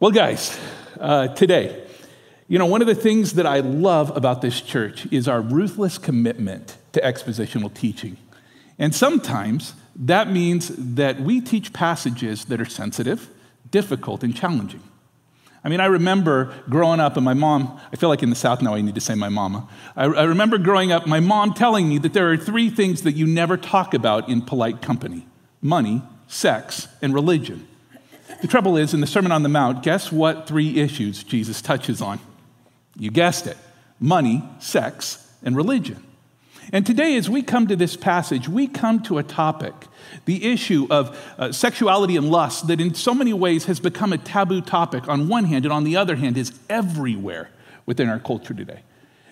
Well, guys, uh, today, you know, one of the things that I love about this church is our ruthless commitment to expositional teaching. And sometimes that means that we teach passages that are sensitive, difficult, and challenging. I mean, I remember growing up, and my mom, I feel like in the South now I need to say my mama. I, I, remember growing up, my mom telling me that there are three things that you never talk about in polite company money, sex, and religion. The trouble is, in the Sermon on the Mount, guess what three issues Jesus touches on? You guessed it money, sex, and religion. And today, as we come to this passage, we come to a topic, the issue of uh, sexuality and lust, that in so many ways has become a taboo topic on one hand, and on the other hand, is everywhere within our culture today.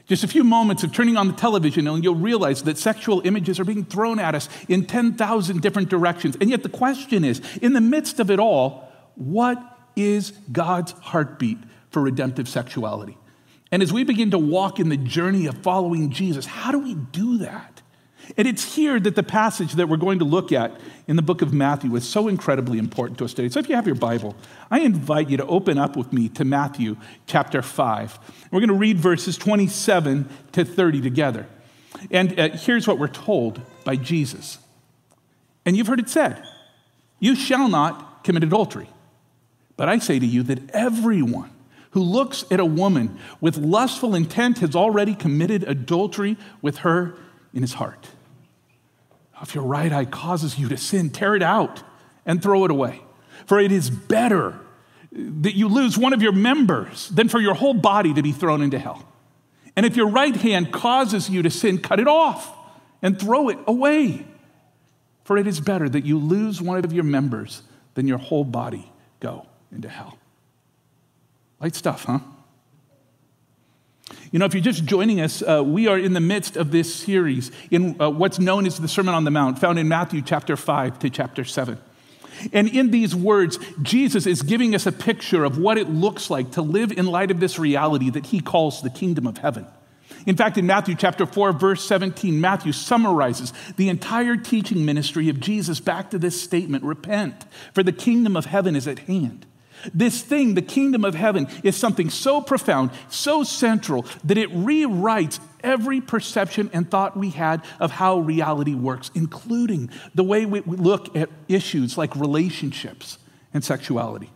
Just a few moments of turning on the television, and you'll realize that sexual images are being thrown at us in 10,000 different directions. And yet, the question is in the midst of it all, what is God's heartbeat for redemptive sexuality? And as we begin to walk in the journey of following Jesus, how do we do that? And it's here that the passage that we're going to look at in the book of Matthew is so incredibly important to us today. So if you have your Bible, I invite you to open up with me to Matthew chapter 5. We're going to read verses 27 to 30 together. And uh, here's what we're told by Jesus. And you've heard it said, You shall not commit adultery. But I say to you that everyone who looks at a woman with lustful intent has already committed adultery with her in his heart. If your right eye causes you to sin, tear it out and throw it away. For it is better that you lose one of your members than for your whole body to be thrown into hell. And if your right hand causes you to sin, cut it off and throw it away. For it is better that you lose one of your members than your whole body go into hell. Light stuff, huh? You know, if you're just joining us, uh, we are in the midst of this series in uh, what's known as the Sermon on the Mount, found in Matthew chapter 5 to chapter 7. And in these words, Jesus is giving us a picture of what it looks like to live in light of this reality that he calls the kingdom of heaven. In fact, in Matthew chapter 4, verse 17, Matthew summarizes the entire teaching ministry of Jesus back to this statement Repent, for the kingdom of heaven is at hand. This thing, the kingdom of heaven, is something so profound, so central, that it rewrites every perception and thought we had of how reality works, including the way we look at issues like relationships and sexuality.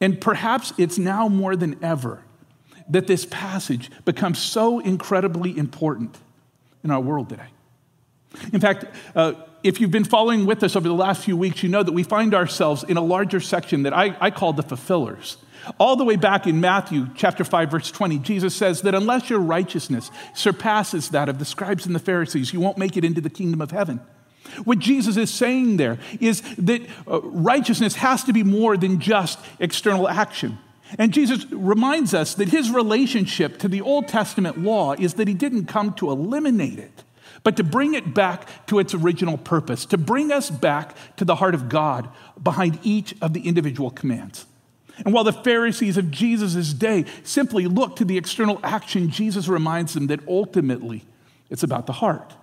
And perhaps it's now more than ever that this passage becomes so incredibly important in our world today. In fact, uh, if you've been following with us over the last few weeks, you know that we find ourselves in a larger section that I, I call the fulfillers. All the way back in Matthew chapter 5, verse 20, Jesus says that unless your righteousness surpasses that of the scribes and the Pharisees, you won't make it into the kingdom of heaven. What Jesus is saying there is that uh, righteousness has to be more than just external action. And Jesus reminds us that his relationship to the Old Testament law is that he didn't come to eliminate it, but to bring it back to its original purpose, to bring us back to the heart of God behind each of the individual commands. And while the Pharisees of Jesus' day simply look to the external action, Jesus reminds them that ultimately it's about the heart.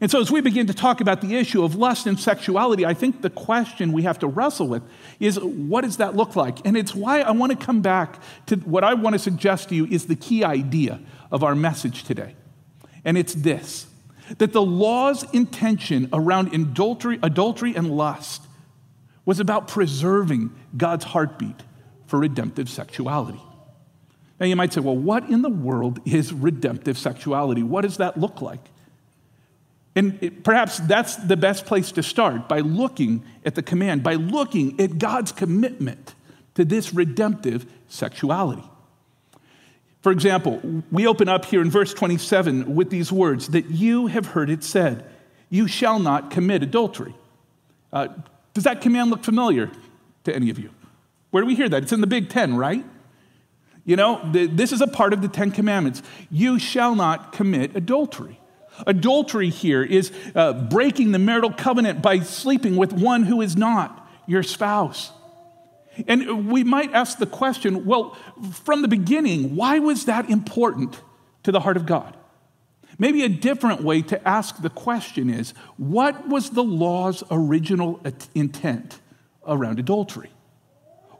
And so, as we begin to talk about the issue of lust and sexuality, I think the question we have to wrestle with is what does that look like? And it's why I want to come back to what I want to suggest to you is the key idea of our message today. And it's this that the law's intention around adultery, adultery and lust was about preserving God's heartbeat for redemptive sexuality. Now, you might say, well, what in the world is redemptive sexuality? What does that look like? And it, perhaps that's the best place to start by looking at the command, by looking at God's commitment to this redemptive sexuality. For example, we open up here in verse 27 with these words that you have heard it said, You shall not commit adultery. Uh, does that command look familiar to any of you? Where do we hear that? It's in the Big Ten, right? You know, the, this is a part of the Ten Commandments. You shall not commit adultery. Adultery here is uh, breaking the marital covenant by sleeping with one who is not your spouse. And we might ask the question well, from the beginning, why was that important to the heart of God? Maybe a different way to ask the question is what was the law's original intent around adultery?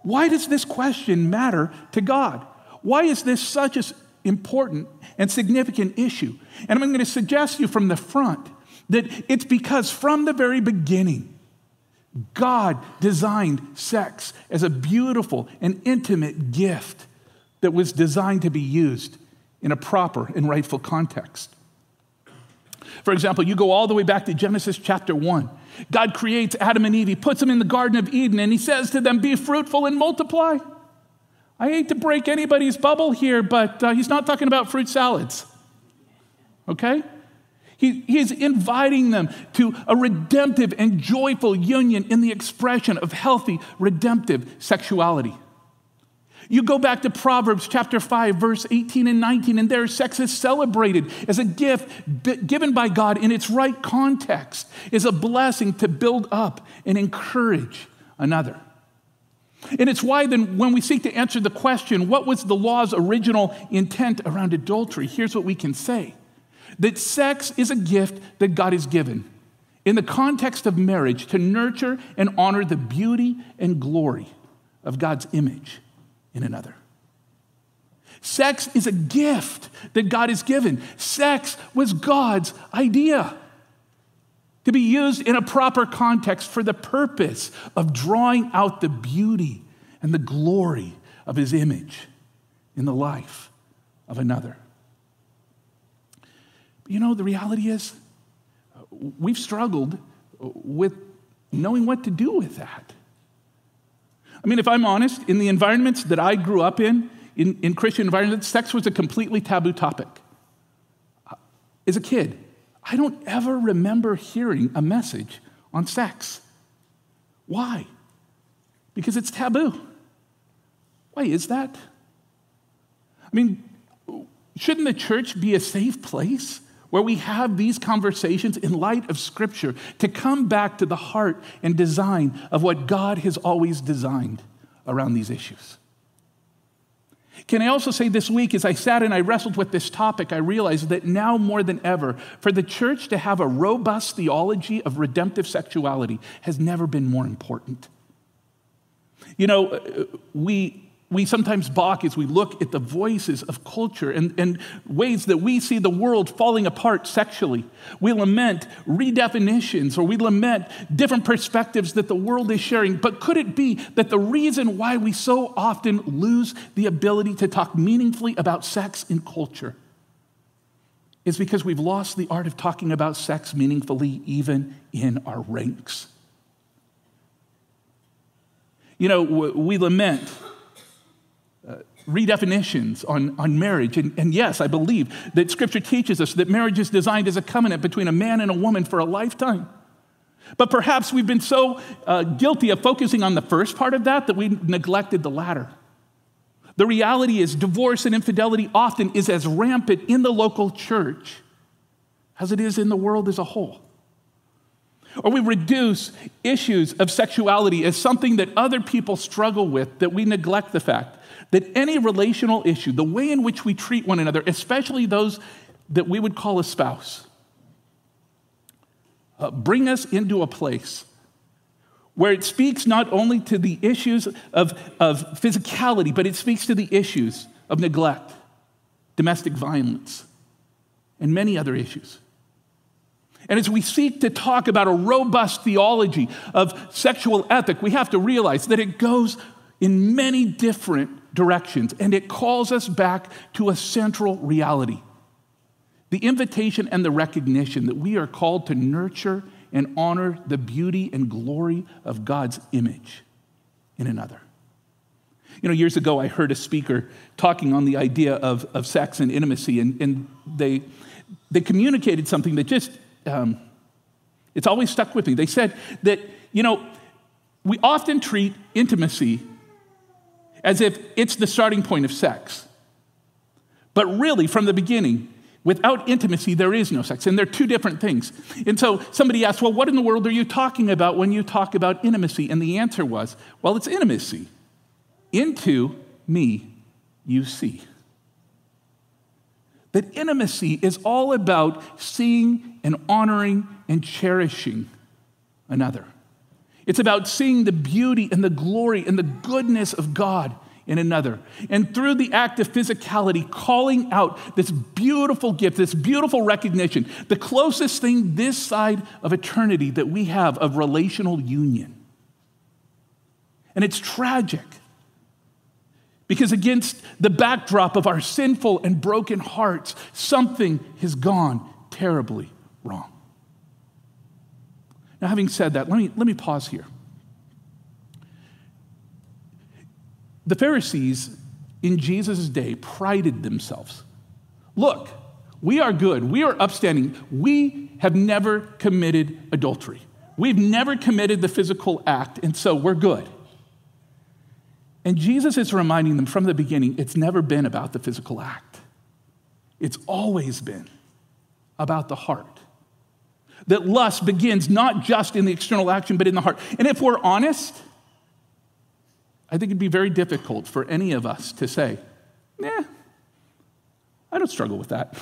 Why does this question matter to God? Why is this such an important and significant issue? And I'm going to suggest to you from the front that it's because from the very beginning, God designed sex as a beautiful and intimate gift that was designed to be used in a proper and rightful context. For example, you go all the way back to Genesis chapter 1. God creates Adam and Eve, He puts them in the Garden of Eden, and He says to them, Be fruitful and multiply. I hate to break anybody's bubble here, but uh, He's not talking about fruit salads. Okay? He, he's inviting them to a redemptive and joyful union in the expression of healthy, redemptive sexuality. You go back to Proverbs chapter 5, verse 18 and 19, and there sex is celebrated as a gift given by God in its right context, is a blessing to build up and encourage another. And it's why then, when we seek to answer the question, what was the law's original intent around adultery? Here's what we can say that sex is a gift that God has given in the context of marriage to nurture and honor the beauty and glory of God's image in another. Sex is a gift that God has given. Sex was God's idea to be used in a proper context for the purpose of drawing out the beauty and the glory of his image in the life of another. You know, the reality is, we've struggled with knowing what to do with that. I mean, if I'm honest, in the environments that I grew up in, in, in Christian environments, sex was a completely taboo topic. As a kid, I don't ever remember hearing a message on sex. Why? Because it's taboo. Why is that? I mean, shouldn't the church be a safe place where we have these conversations in light of Scripture to come back to the heart and design of what God has always designed around these issues. Can I also say this week, as I sat and I wrestled with this topic, I realized that now more than ever, for the church to have a robust theology of redemptive sexuality has never been more important. You know, we we sometimes balk as we look at the voices of culture and, and ways that we see the world falling apart sexually. We lament redefinitions or we lament different perspectives that the world is sharing. But could it be that the reason why we so often lose the ability to talk meaningfully about sex in culture is because we've lost the art of talking about sex meaningfully even in our ranks? You know, we lament redefinitions on, on marriage. And, and yes, I believe that Scripture teaches us that marriage is designed as a covenant between a man and a woman for a lifetime. But perhaps we've been so uh, guilty of focusing on the first part of that that we neglected the latter. The reality is, divorce and infidelity often is as rampant in the local church as it is in the world as a whole. Or we reduce issues of sexuality as something that other people struggle with, that we neglect the fact that any relational issue, the way in which we treat one another, especially those that we would call a spouse, uh, bring us into a place where it speaks not only to the issues of, of physicality, but it speaks to the issues of neglect, domestic violence, and many other issues. And as we seek to talk about a robust theology of sexual ethic, we have to realize that it goes in many different directions, and it calls us back to a central reality the invitation and the recognition that we are called to nurture and honor the beauty and glory of God's image in another. You know, years ago, I heard a speaker talking on the idea of, of sex and intimacy, and, and they, they communicated something that just, um, it's always stuck with me. They said that, you know, we often treat intimacy as if it's the starting point of sex. But really, from the beginning, without intimacy, there is no sex. And they're two different things. And so somebody asked, Well, what in the world are you talking about when you talk about intimacy? And the answer was, Well, it's intimacy. Into me you see. That intimacy is all about seeing and honoring and cherishing another. It's about seeing the beauty and the glory and the goodness of God in another. And through the act of physicality, calling out this beautiful gift, this beautiful recognition, the closest thing this side of eternity that we have of relational union. And it's tragic because, against the backdrop of our sinful and broken hearts, something has gone terribly wrong. Now, having said that, let me, let me pause here. The Pharisees in Jesus' day prided themselves. Look, we are good, we are upstanding, we have never committed adultery. We've never committed the physical act, and so we're good. And Jesus is reminding them from the beginning it's never been about the physical act, it's always been about the heart that lust begins not just in the external action, but in the heart. And if we're honest, I think it'd be very difficult for any of us to say, nah, I don't struggle with that.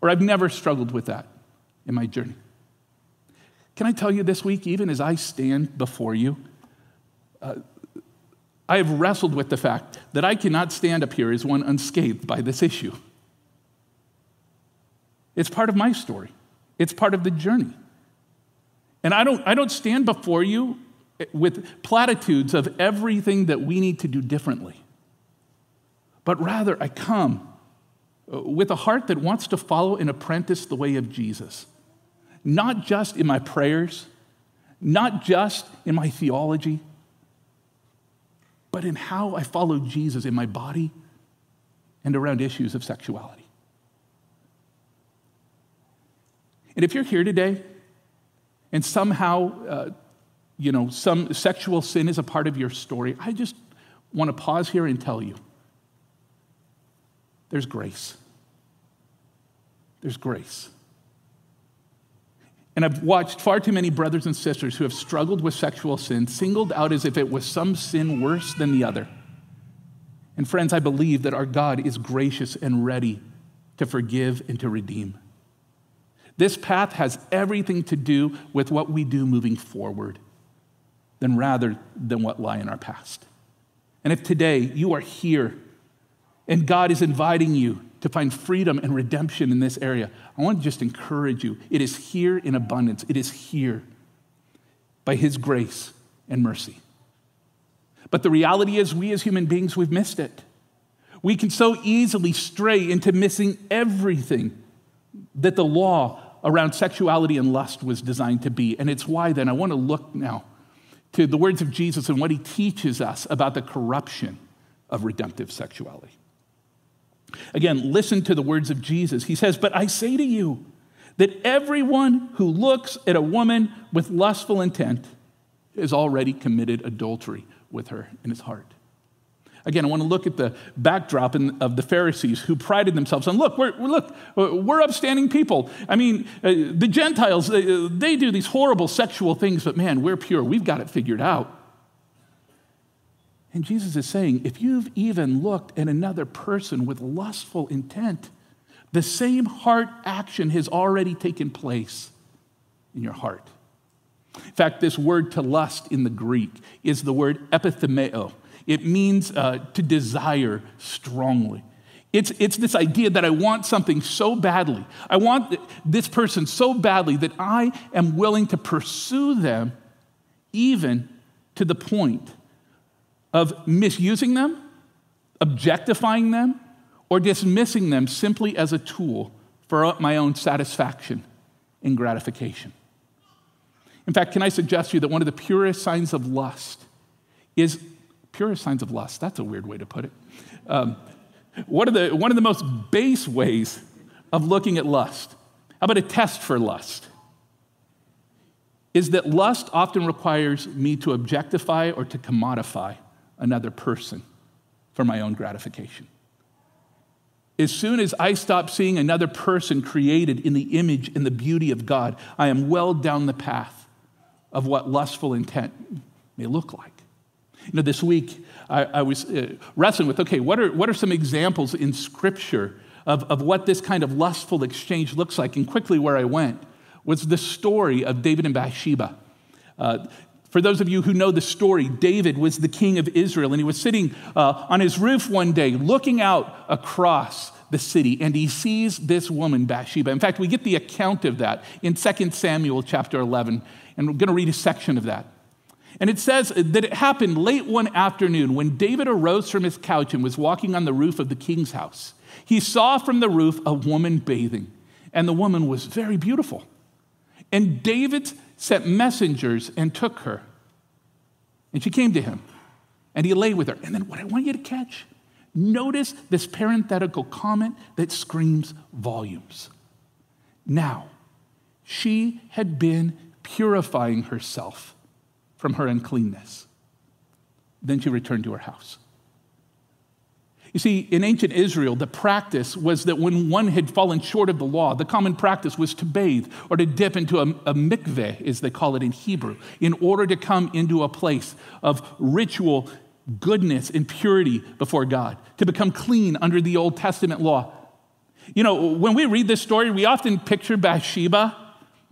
Or I've never struggled with that in my journey. Can I tell you this week, even as I stand before you, uh, I have wrestled with the fact that I cannot stand up here as one unscathed by this issue. It's part of my story. It's part of the journey. And I don't, I don't stand before you with platitudes of everything that we need to do differently, but rather I come uh, with a heart that wants to follow and apprentice the way of Jesus, not just in my prayers, not just in my theology, but in how I follow Jesus in my body and around issues of sexuality. And if you're here today and somehow, uh, you know, some sexual sin is a part of your story, I just want to pause here and tell you there's grace. There's grace. And I've watched far too many brothers and sisters who have struggled with sexual sin singled out as if it was some sin worse than the other. And friends, I believe that our God is gracious and ready to forgive and to redeem. This path has everything to do with what we do moving forward than rather than what lie in our past. And if today you are here and God is inviting you to find freedom and redemption in this area, I want to just encourage you. It is here in abundance, it is here by His grace and mercy. But the reality is, we as human beings, we've missed it. We can so easily stray into missing everything that the law around sexuality and lust was designed to be. And it's why then I want to look now to the words of Jesus and what he teaches us about the corruption of redemptive sexuality. Again, listen to the words of Jesus. He says, But I say to you that everyone who looks at a woman with lustful intent has already committed adultery with her in his heart. Again, I want to look at the backdrop in, of the Pharisees who prided themselves on, look, we're, look, we're upstanding people. I mean, uh, the Gentiles, they, they do these horrible sexual things, but man, we're pure. We've got it figured out. And Jesus is saying, if you've even looked at another person with lustful intent, the same heart action has already taken place in your heart. In fact, this word to lust in the Greek is the word epithumeo. It means uh, to desire strongly. It's, it's this idea that I want something so badly. I want this person so badly that I am willing to pursue them even to the point of misusing them, objectifying them, or dismissing them simply as a tool for my own satisfaction and gratification. In fact, can I suggest to you that one of the purest signs of lust is purest signs of lust. That's a weird way to put it. Um, one, of the, one of the most base ways of looking at lust, how about a test for lust? Is that lust often requires me to objectify or to commodify another person for my own gratification. As soon as I stop seeing another person created in the image and the beauty of God, I am well down the path of what lustful intent may look like. You know, this week I, I was uh, wrestling with okay, what are, what are some examples in Scripture of, of what this kind of lustful exchange looks like? And quickly, where I went was the story of David and Bathsheba. Uh, For those of you who know the story, David was the king of Israel, and he was sitting uh, on his roof one day looking out across the city, and he sees this woman, Bathsheba. In fact, we get the account of that in 2 Samuel chapter 11, and we're going to read a section of that. And it says that it happened late one afternoon when David arose from his couch and was walking on the roof of the king's house. He saw from the roof a woman bathing, and the woman was very beautiful. And David sent messengers and took her. And she came to him, and he lay with her. And then, what I want you to catch notice this parenthetical comment that screams volumes. Now, she had been purifying herself from her uncleanness. Then she returned to her house. You see, in ancient Israel, the practice was that when one had fallen short of the law, the common practice was to bathe or to dip into a, a mikveh, as they call it in Hebrew, in order to come into a place of ritual goodness and purity before God, to become clean under the Old Testament law. You know, when we read this story, we often picture Bathsheba,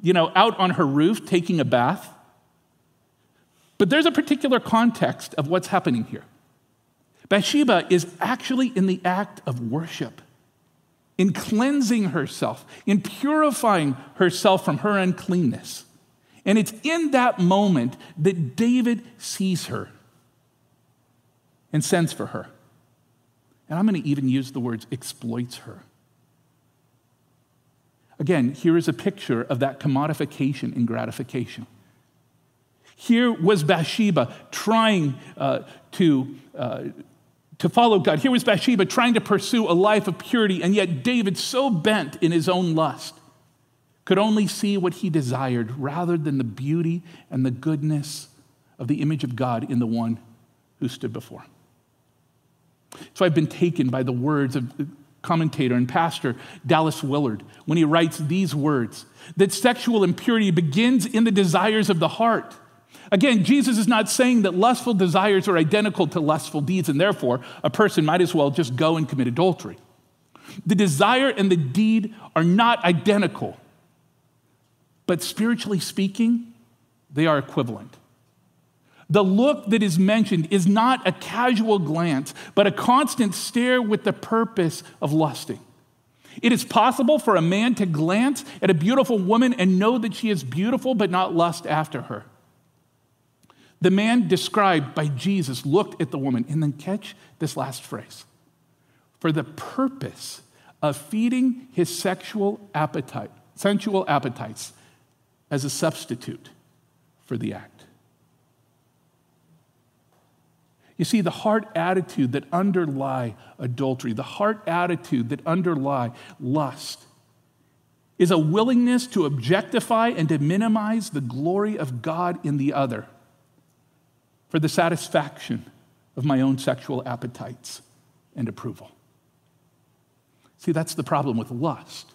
you know, out on her roof taking a bath. But there's a particular context of what's happening here. Bathsheba is actually in the act of worship, in cleansing herself, in purifying herself from her uncleanness. And it's in that moment that David sees her and sends for her. And I'm going to even use the words exploits her. Again, here is a picture of that commodification and gratification. Here was Bathsheba trying uh, to uh, to follow God. Here was Bathsheba trying to pursue a life of purity, and yet David, so bent in his own lust, could only see what he desired rather than the beauty and the goodness of the image of God in the one who stood before. So I've been taken by the words of commentator and pastor Dallas Willard when he writes these words that sexual impurity begins in the desires of the heart Again, Jesus is not saying that lustful desires are identical to lustful deeds, and therefore a person might as well just go and commit adultery. The desire and the deed are not identical, but spiritually speaking, they are equivalent. The look that is mentioned is not a casual glance, but a constant stare with the purpose of lusting. It is possible for a man to glance at a beautiful woman and know that she is beautiful, but not lust after her. The man described by Jesus looked at the woman and then catch this last phrase for the purpose of feeding his sexual appetite, sensual appetites as a substitute for the act. You see, the heart attitude that underlie adultery, the heart attitude that underlie lust, is a willingness to objectify and to minimize the glory of God in the other for the satisfaction of my own sexual appetites and approval. See, that's the problem with lust.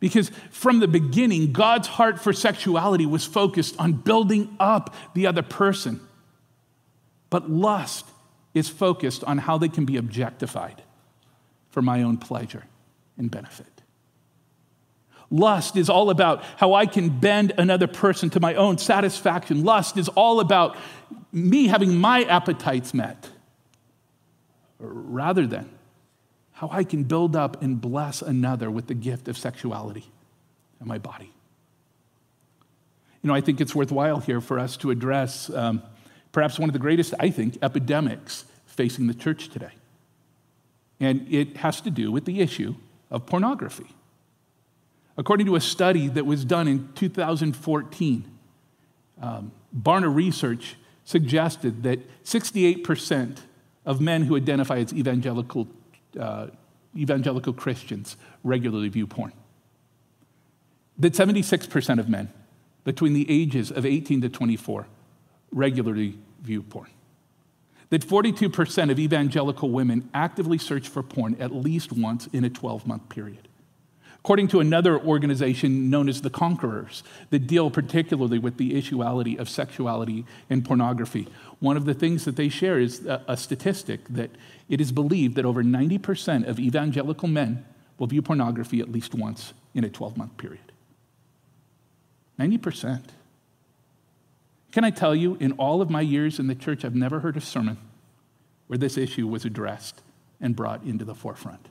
Because from the beginning, God's heart for sexuality was focused on building up the other person. But lust is focused on how they can be objectified for my own pleasure and benefit. Lust is all about how I can bend another person to my own satisfaction. Lust is all about me having my appetites met rather than how I can build up and bless another with the gift of sexuality and my body. You know, I think it's worthwhile here for us to address um, perhaps one of the greatest, I think, epidemics facing the church today. And it has to do with the issue of pornography. According to a study that was done in 2014, um, Barna Research suggested that 68% of men who identify as evangelical, uh, evangelical Christians regularly view porn. That 76% of men between the ages of 18 to 24 regularly view porn. That 42% of evangelical women actively search for porn at least once in a 12 month period. According to another organization known as the Conquerors, that deal particularly with the issuality of sexuality and pornography, one of the things that they share is a, a statistic that it is believed that over 90% of evangelical men will view pornography at least once in a 12 month period. 90%. Can I tell you, in all of my years in the church, I've never heard a sermon where this issue was addressed and brought into the forefront.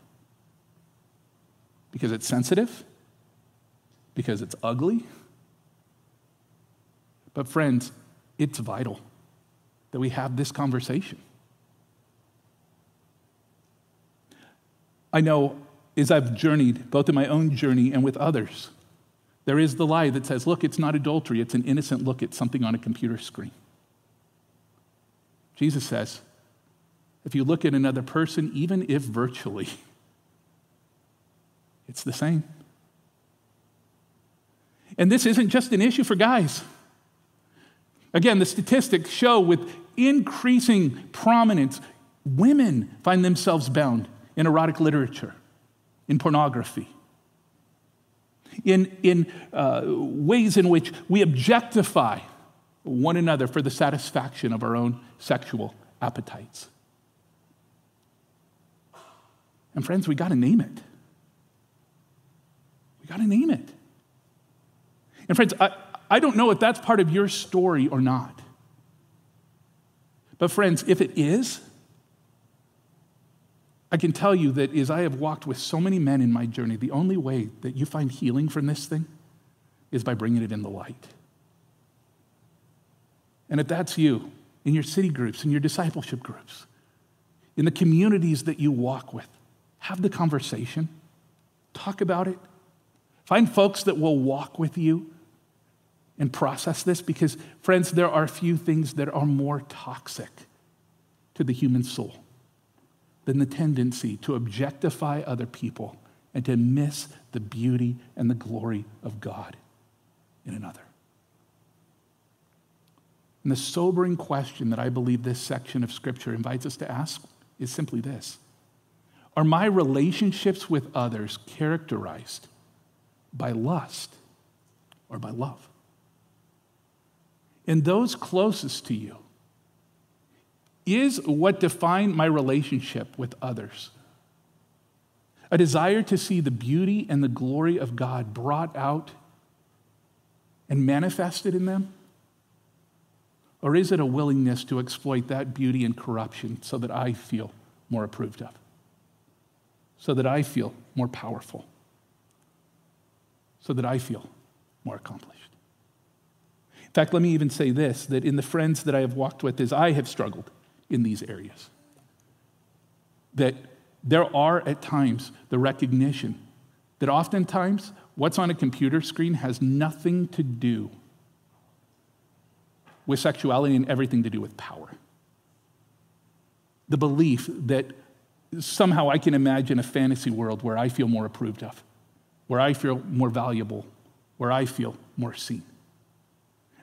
Because it's sensitive, because it's ugly. But, friends, it's vital that we have this conversation. I know as I've journeyed, both in my own journey and with others, there is the lie that says, look, it's not adultery, it's an innocent look at something on a computer screen. Jesus says, if you look at another person, even if virtually, it's the same. And this isn't just an issue for guys. Again, the statistics show with increasing prominence, women find themselves bound in erotic literature, in pornography, in, in uh, ways in which we objectify one another for the satisfaction of our own sexual appetites. And friends, we got to name it. We got to name it. And friends, I, I don't know if that's part of your story or not. But friends, if it is, I can tell you that as I have walked with so many men in my journey, the only way that you find healing from this thing is by bringing it in the light. And if that's you, in your city groups, in your discipleship groups, in the communities that you walk with, have the conversation, talk about it. Find folks that will walk with you and process this because, friends, there are few things that are more toxic to the human soul than the tendency to objectify other people and to miss the beauty and the glory of God in another. And the sobering question that I believe this section of Scripture invites us to ask is simply this Are my relationships with others characterized by lust or by love? And those closest to you, is what defined my relationship with others. A desire to see the beauty and the glory of God brought out and manifested in them? Or is it a willingness to exploit that beauty and corruption so that I feel more approved of? So that I feel more powerful? So that I feel more accomplished? In fact, let me even say this that in the friends that I have walked with, as I have struggled, in these areas. That there are at times the recognition that oftentimes what's on a computer screen has nothing to do with sexuality and everything to do with power. The belief that somehow I can imagine a fantasy world where I feel more approved of, where I feel more valuable, where I feel more seen.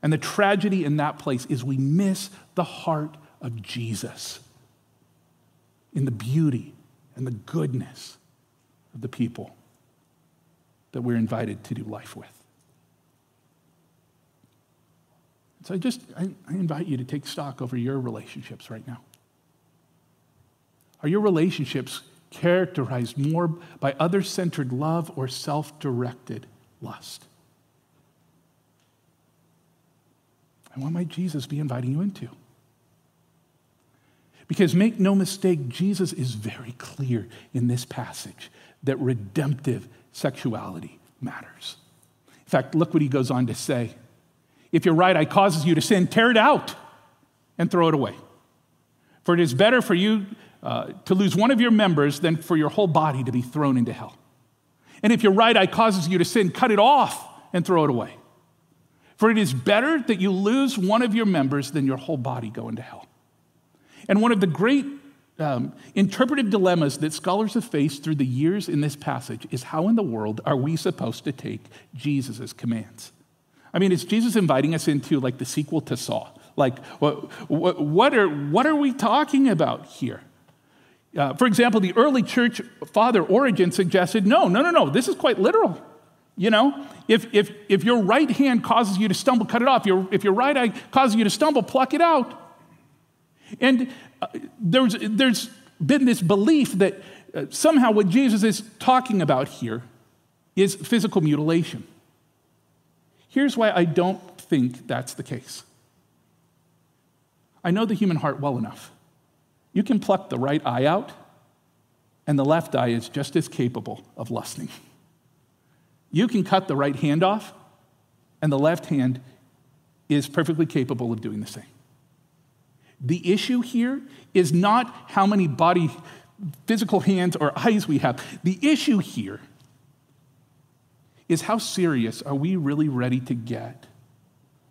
And the tragedy in that place is we miss the heart of Jesus, in the beauty and the goodness of the people that we're invited to do life with. So I just I, I invite you to take stock over your relationships right now. Are your relationships characterized more by other centered love or self directed lust? And what might Jesus be inviting you into? Because make no mistake, Jesus is very clear in this passage that redemptive sexuality matters. In fact, look what he goes on to say. If your right eye causes you to sin, tear it out and throw it away. For it is better for you uh, to lose one of your members than for your whole body to be thrown into hell. And if your right eye causes you to sin, cut it off and throw it away. For it is better that you lose one of your members than your whole body go into hell. And one of the great um, interpretive dilemmas that scholars have faced through the years in this passage is how in the world are we supposed to take Jesus' commands? I mean, is Jesus inviting us into like the sequel to Saw? Like, what, what, are, what are we talking about here? Uh, for example, the early church father Origen suggested no, no, no, no, this is quite literal. You know, if, if, if your right hand causes you to stumble, cut it off. Your, if your right eye causes you to stumble, pluck it out. And uh, there's, there's been this belief that uh, somehow what Jesus is talking about here is physical mutilation. Here's why I don't think that's the case. I know the human heart well enough. You can pluck the right eye out, and the left eye is just as capable of lusting. You can cut the right hand off, and the left hand is perfectly capable of doing the same. The issue here is not how many body, physical hands or eyes we have. The issue here is how serious are we really ready to get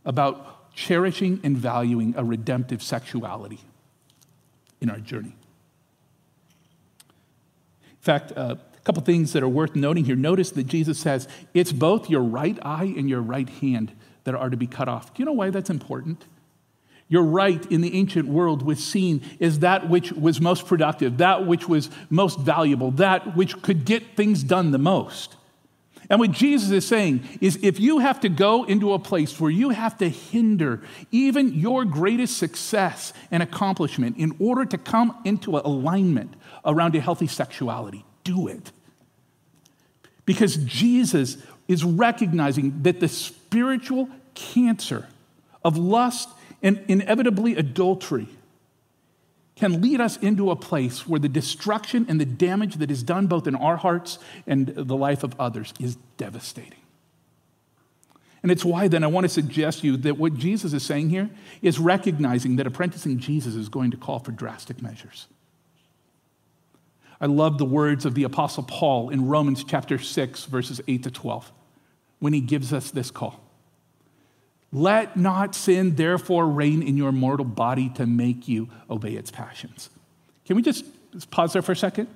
about cherishing and valuing a redemptive sexuality in our journey? In fact, uh, a couple things that are worth noting here. Notice that Jesus says it's both your right eye and your right hand that are to be cut off. Do you know why that's important? Your right in the ancient world was seen as that which was most productive, that which was most valuable, that which could get things done the most. And what Jesus is saying is if you have to go into a place where you have to hinder even your greatest success and accomplishment in order to come into alignment around a healthy sexuality, do it. Because Jesus is recognizing that the spiritual cancer of lust and inevitably adultery can lead us into a place where the destruction and the damage that is done both in our hearts and the life of others is devastating. And it's why then I want to suggest to you that what Jesus is saying here is recognizing that apprenticing Jesus is going to call for drastic measures. I love the words of the Apostle Paul in Romans chapter 6, verses 8 to 12, when he gives us this call. Let not sin therefore reign in your mortal body to make you obey its passions. Can we just, pause there for a second?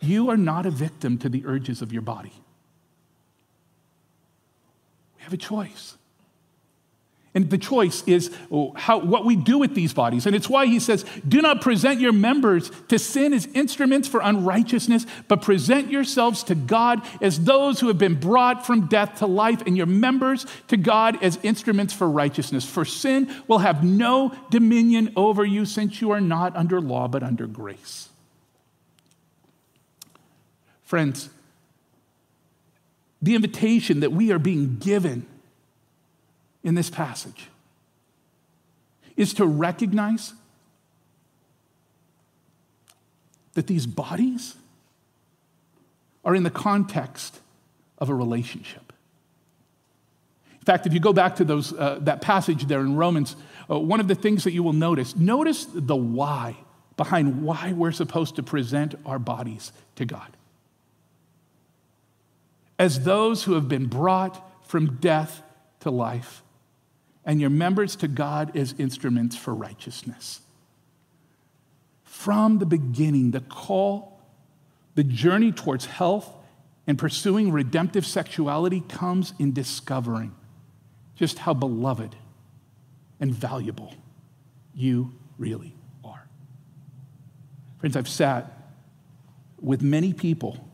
You are not a victim to the urges of your body. We have a choice. And the choice is how, what we do with these bodies. And it's why he says, Do not present your members to sin as instruments for unrighteousness, but present yourselves to God as those who have been brought from death to life, and your members to God as instruments for righteousness. For sin will have no dominion over you, since you are not under law, but under grace. Friends, the invitation that we are being given in this passage is to recognize that these bodies are in the context of a relationship. In fact, if you go back to those, uh, that passage there in Romans, uh, one of the things that you will notice, notice the why behind why we're supposed to present our bodies to God. As those who have been brought from death to life and your members to God as instruments for righteousness. From the beginning, the call, the journey towards health and pursuing redemptive sexuality comes in discovering just how beloved and valuable you really are. Friends, I've sat with many people,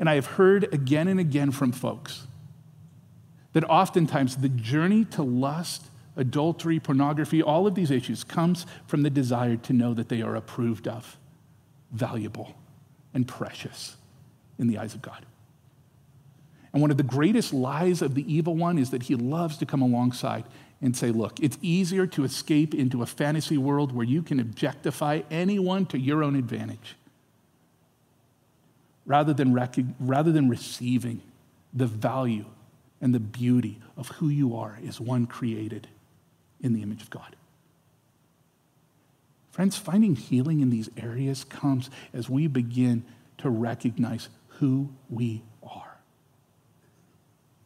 and I have heard again and again from folks that oftentimes the journey to lust, adultery, pornography, all of these issues comes from the desire to know that they are approved of, valuable, and precious in the eyes of God. And one of the greatest lies of the evil one is that he loves to come alongside and say, look, it's easier to escape into a fantasy world where you can objectify anyone to your own advantage rather than, rec- rather than receiving the value and the beauty of who you are is one created in the image of God. Friends, finding healing in these areas comes as we begin to recognize who we are.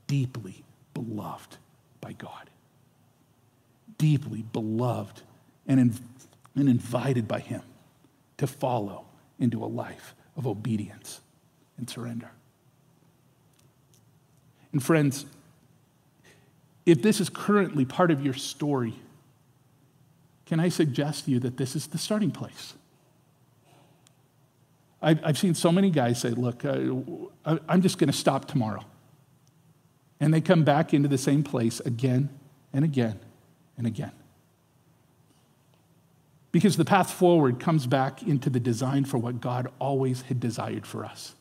Deeply beloved by God, deeply beloved and, and invited by Him to follow into a life of obedience and surrender. And friends, if this is currently part of your story, can I suggest to you that this is the starting place? I've, seen so many guys say, Look, uh, I'm just going to stop tomorrow. And they come back into the same place again and again and again. Because the path forward comes back into the design for what God always had desired for us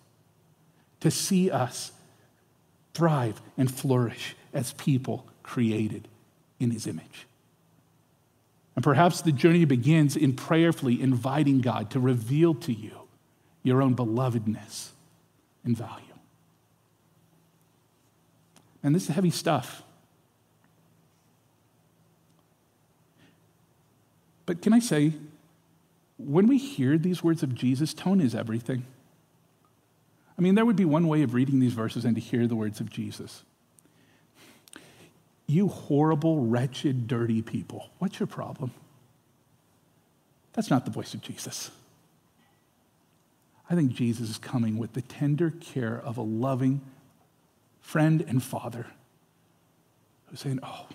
to see us thrive and flourish as people created in his image. And perhaps the journey begins in prayerfully inviting God to reveal to you your own belovedness and value. And this is heavy stuff. But can I say, when we hear these words of Jesus, tone is everything. I mean, there would be one way of reading these verses and to hear the words of Jesus. You horrible, wretched, dirty people, what's your problem? That's not the voice of Jesus. I think Jesus is coming with the tender care of a loving friend and father who's saying, Oh,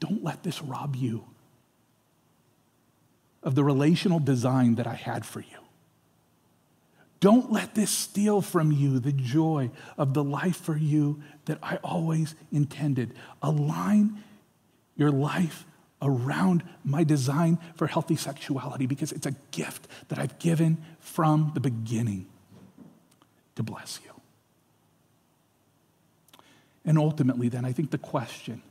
don't let this rob you of the relational design that I had for you. Don't let this steal from you the joy of the life for you that I always intended. Align your life around my design for healthy sexuality because it's a gift that I've given from the beginning to bless you. And ultimately, then, I think the question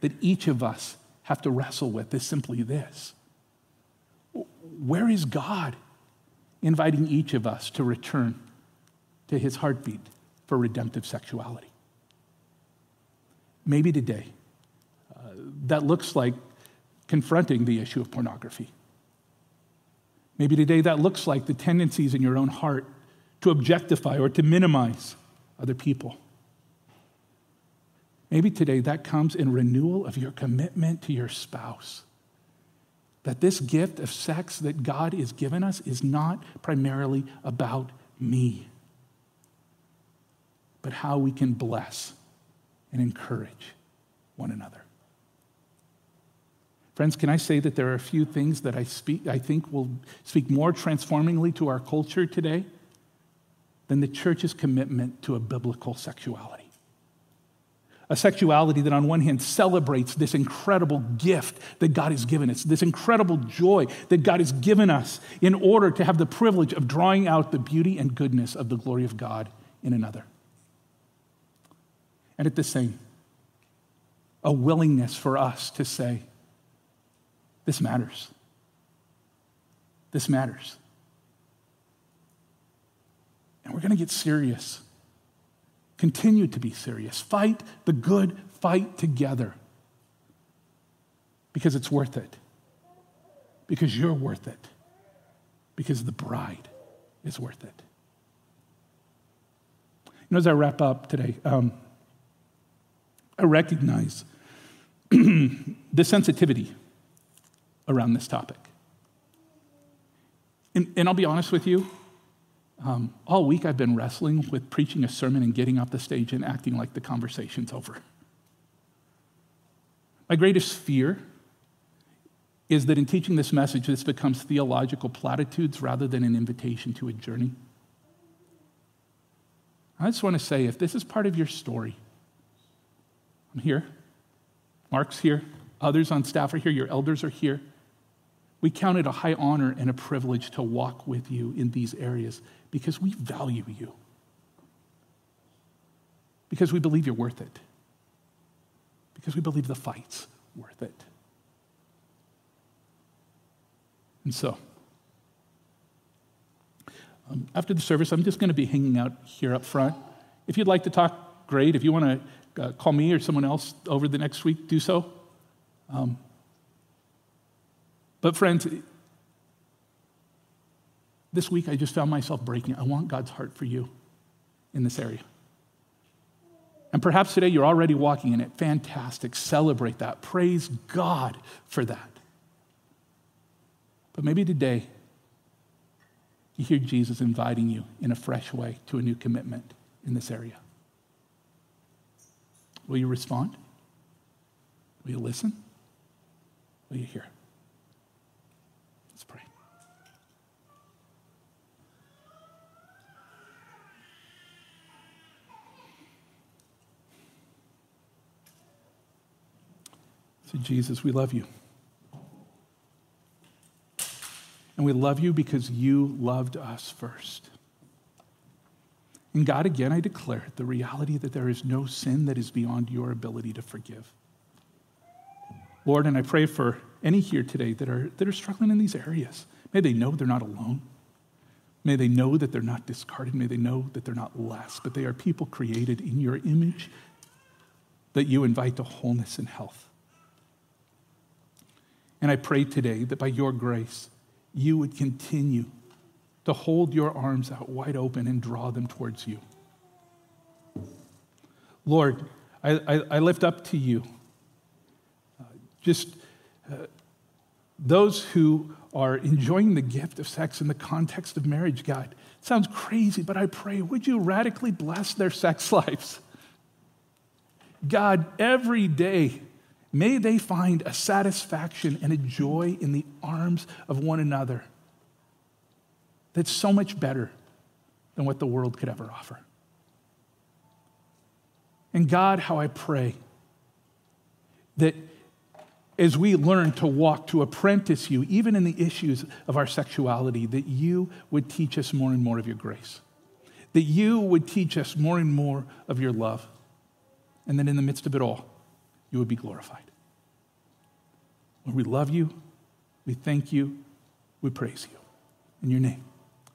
that each of us have to wrestle with is simply this Where is God inviting each of us to return to his heartbeat for redemptive sexuality? Maybe today, uh, that looks like confronting the issue of pornography. Maybe today that looks like the tendencies in your own heart to objectify or to minimize other people. Maybe today that comes in renewal of your commitment to your spouse. That this gift of sex that God has given us is not primarily about me, but how we can bless and encourage one another. Friends, can I say that there are a few things that I, speak, I think will speak more transformingly to our culture today than the church's commitment to a biblical sexuality? A sexuality that, on one hand, celebrates this incredible gift that God has given us, this incredible joy that God has given us in order to have the privilege of drawing out the beauty and goodness of the glory of God in another. And at the same, a willingness for us to say, This matters. This matters. And we're going to get serious Continue to be serious. Fight the good fight together because it's worth it. Because you're worth it. Because the bride is worth it. You know, as I wrap up today, um, I recognize the sensitivity around this topic. And, and I'll be honest with you, um, all week I've been wrestling with preaching a sermon and getting off the stage and acting like the conversation's over. My greatest fear is that in teaching this message, this becomes theological platitudes rather than an invitation to a journey. I just want to say if this is part of your story, I'm here. Mark's here. Others on staff are here. Your elders are here. We count it a high honor and a privilege to walk with you in these areas because we value you, because we believe you're worth it, because we believe the fight's worth it. And so, um, after the service, I'm just going to be hanging out here up front. If you'd like to talk, great. If you want to uh, call me or someone else over the next week, do so. Um, but, friends, this week I just found myself breaking. I want God's heart for you in this area. And perhaps today you're already walking in it. Fantastic. Celebrate that. Praise God for that. But maybe today you hear Jesus inviting you in a fresh way to a new commitment in this area. Will you respond? Will you listen? Will you hear? Say, Jesus, we love you. And we love you because you loved us first. And God, again, I declare the reality that there is no sin that is beyond your ability to forgive. Lord, and I pray for any here today that are, that are struggling in these areas. May they know they're not alone. May they know that they're not discarded. May they know that they're not less, but they are people created in your image that you invite to wholeness and health. And I pray today that by your grace, you would continue to hold your arms out wide open and draw them towards you. Lord, I, I, I lift up to you uh, just uh, those who are enjoying the gift of sex in the context of marriage, God. It sounds crazy, but I pray, would you radically bless their sex lives? God, every day, may they find a satisfaction and a joy in the arms of one another that's so much better than what the world could ever offer. And God, how I pray that as we learn to walk, to apprentice you, even in the issues of our sexuality, that you would teach us more and more of your grace, that you would teach us more and more of your love, and that in the midst of it all, you would be glorified. Lord, we love you, we thank you, we praise you. In your name,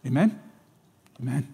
amen. Amen.